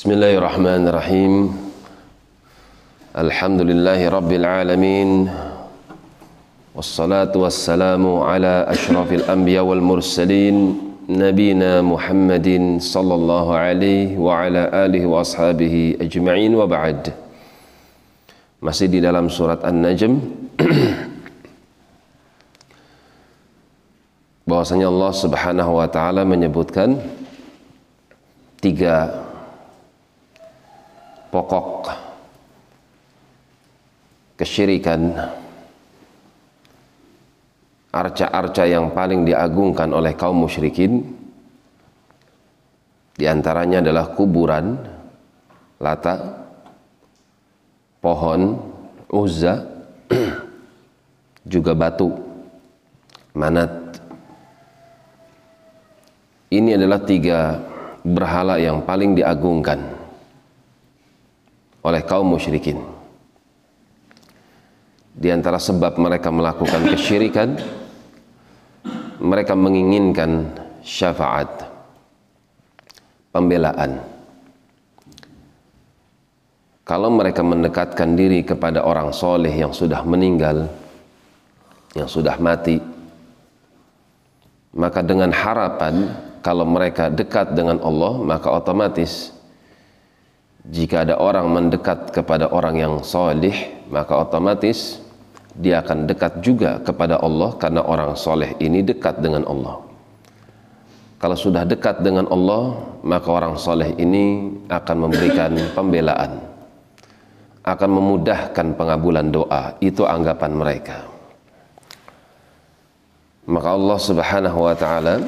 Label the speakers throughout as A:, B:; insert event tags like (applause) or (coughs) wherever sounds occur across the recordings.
A: Bismillahirrahmanirrahim. Alhamdulillahi rabbil alamin. Wassalatu wassalamu ala asyrafil anbiya wal mursalin nabina Muhammadin sallallahu alaihi wa ala alihi wa ashabihi ajma'in wa ba'd. Masih di dalam surat An-Najm bahwasanya Allah Subhanahu wa taala menyebutkan tiga pokok kesyirikan arca-arca yang paling diagungkan oleh kaum musyrikin di antaranya adalah kuburan Lata pohon Uzza (clears throat) juga batu Manat. Ini adalah tiga berhala yang paling diagungkan oleh kaum musyrikin. Di antara sebab mereka melakukan kesyirikan mereka menginginkan syafaat pembelaan. Kalau mereka mendekatkan diri kepada orang soleh yang sudah meninggal, yang sudah mati, maka dengan harapan kalau mereka dekat dengan Allah, maka otomatis jika ada orang mendekat kepada orang yang soleh, maka otomatis dia akan dekat juga kepada Allah karena orang soleh ini dekat dengan Allah. Kalau sudah dekat dengan Allah, maka orang soleh ini akan memberikan (coughs) pembelaan akan memudahkan pengabulan doa itu anggapan mereka maka Allah Subhanahu wa taala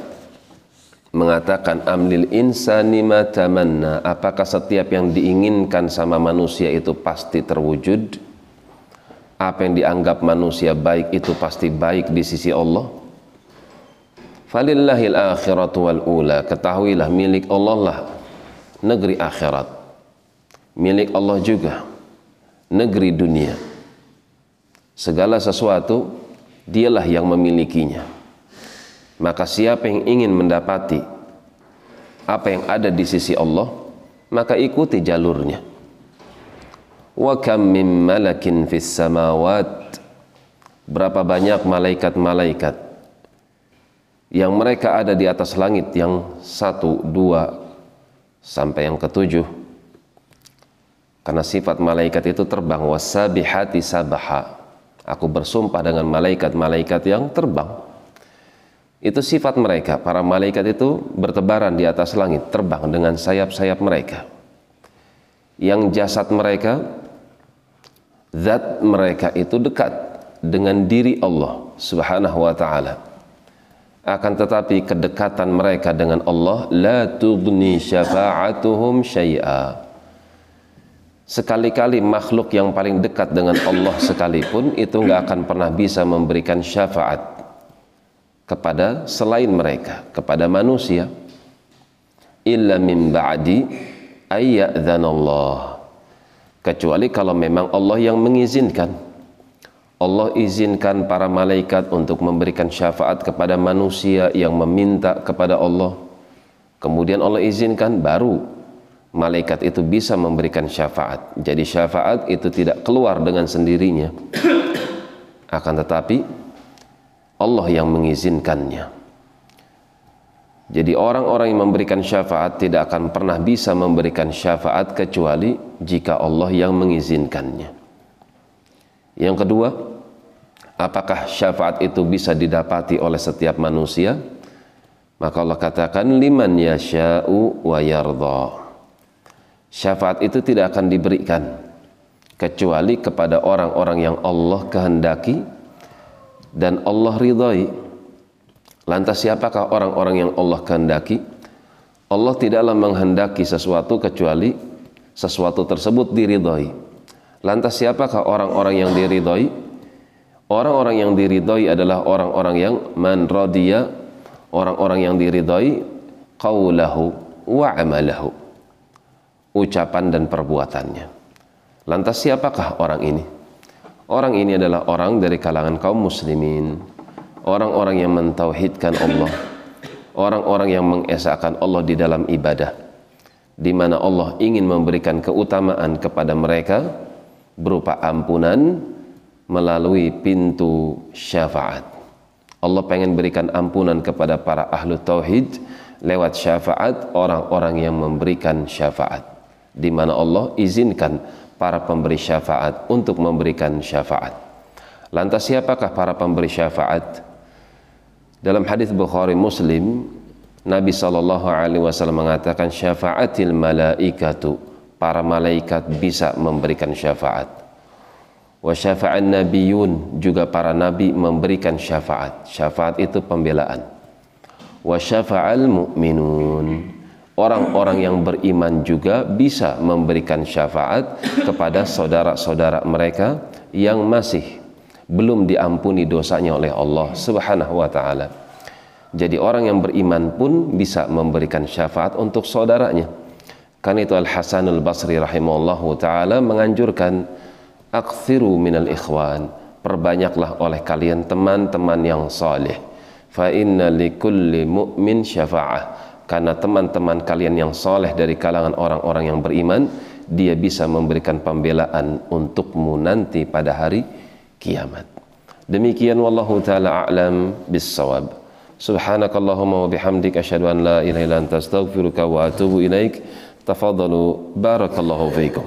A: mengatakan amlil insani ma tamanna. Apakah setiap yang diinginkan sama manusia itu pasti terwujud? Apa yang dianggap manusia baik itu pasti baik di sisi Allah? Falillahil akhiratu wal ula. Ketahuilah milik Allah lah negeri akhirat. Milik Allah juga negeri dunia. Segala sesuatu dialah yang memilikinya. Maka siapa yang ingin mendapati apa yang ada di sisi Allah, maka ikuti jalurnya. Wa kam min malakin fis samawat Berapa banyak malaikat-malaikat yang mereka ada di atas langit yang satu, dua, sampai yang ketujuh karena sifat malaikat itu terbang wasabihati sabaha. Aku bersumpah dengan malaikat-malaikat yang terbang. Itu sifat mereka. Para malaikat itu bertebaran di atas langit, terbang dengan sayap-sayap mereka. Yang jasad mereka, zat mereka itu dekat dengan diri Allah Subhanahu wa taala. Akan tetapi kedekatan mereka dengan Allah la tughni syafa'atuhum syai'a sekali-kali makhluk yang paling dekat dengan Allah sekalipun itu nggak akan pernah bisa memberikan syafaat kepada selain mereka kepada manusia illa min ba'di Allah kecuali kalau memang Allah yang mengizinkan Allah izinkan para malaikat untuk memberikan syafaat kepada manusia yang meminta kepada Allah kemudian Allah izinkan baru malaikat itu bisa memberikan syafaat. Jadi syafaat itu tidak keluar dengan sendirinya. (coughs) Akan tetapi Allah yang mengizinkannya. Jadi orang-orang yang memberikan syafaat tidak akan pernah bisa memberikan syafaat kecuali jika Allah yang mengizinkannya. Yang kedua, apakah syafaat itu bisa didapati oleh setiap manusia? Maka Allah katakan liman yasha'u wa yardha syafaat itu tidak akan diberikan kecuali kepada orang-orang yang Allah kehendaki dan Allah ridhai. Lantas siapakah orang-orang yang Allah kehendaki? Allah tidaklah menghendaki sesuatu kecuali sesuatu tersebut diridhai. Lantas siapakah orang-orang yang diridhai? Orang-orang yang diridhai adalah orang-orang yang man radiya, orang-orang yang diridhai qaulahu wa amalahu ucapan dan perbuatannya. Lantas siapakah orang ini? Orang ini adalah orang dari kalangan kaum muslimin, orang-orang yang mentauhidkan Allah, orang-orang yang mengesahkan Allah di dalam ibadah. Di mana Allah ingin memberikan keutamaan kepada mereka berupa ampunan melalui pintu syafaat. Allah pengen berikan ampunan kepada para ahlu tauhid lewat syafaat orang-orang yang memberikan syafaat. Di mana Allah izinkan para pemberi syafaat untuk memberikan syafaat. Lantas siapakah para pemberi syafaat? Dalam hadis Bukhari Muslim, Nabi Shallallahu Alaihi Wasallam mengatakan syafaatil malaikatu para malaikat bisa memberikan syafaat wa syafa'an nabiyun juga para nabi memberikan syafaat syafaat itu pembelaan wa syafa'al mu'minun orang-orang yang beriman juga bisa memberikan syafaat kepada saudara-saudara mereka yang masih belum diampuni dosanya oleh Allah Subhanahu wa taala. Jadi orang yang beriman pun bisa memberikan syafaat untuk saudaranya. Kan itu Al Hasanul Basri rahimahullahu taala menganjurkan akthiru minal ikhwan perbanyaklah oleh kalian teman-teman yang saleh fa inna likulli mu'min syafa'ah karena teman-teman kalian yang saleh dari kalangan orang-orang yang beriman dia bisa memberikan pembelaan untukmu nanti pada hari kiamat. Demikian wallahu taala a'lam bissawab. Subhanakallahumma wa bihamdika asyhadu an la ilaha illa anta astaghfiruka wa atubu ilaik. Tafadhalu barakallahu fiikum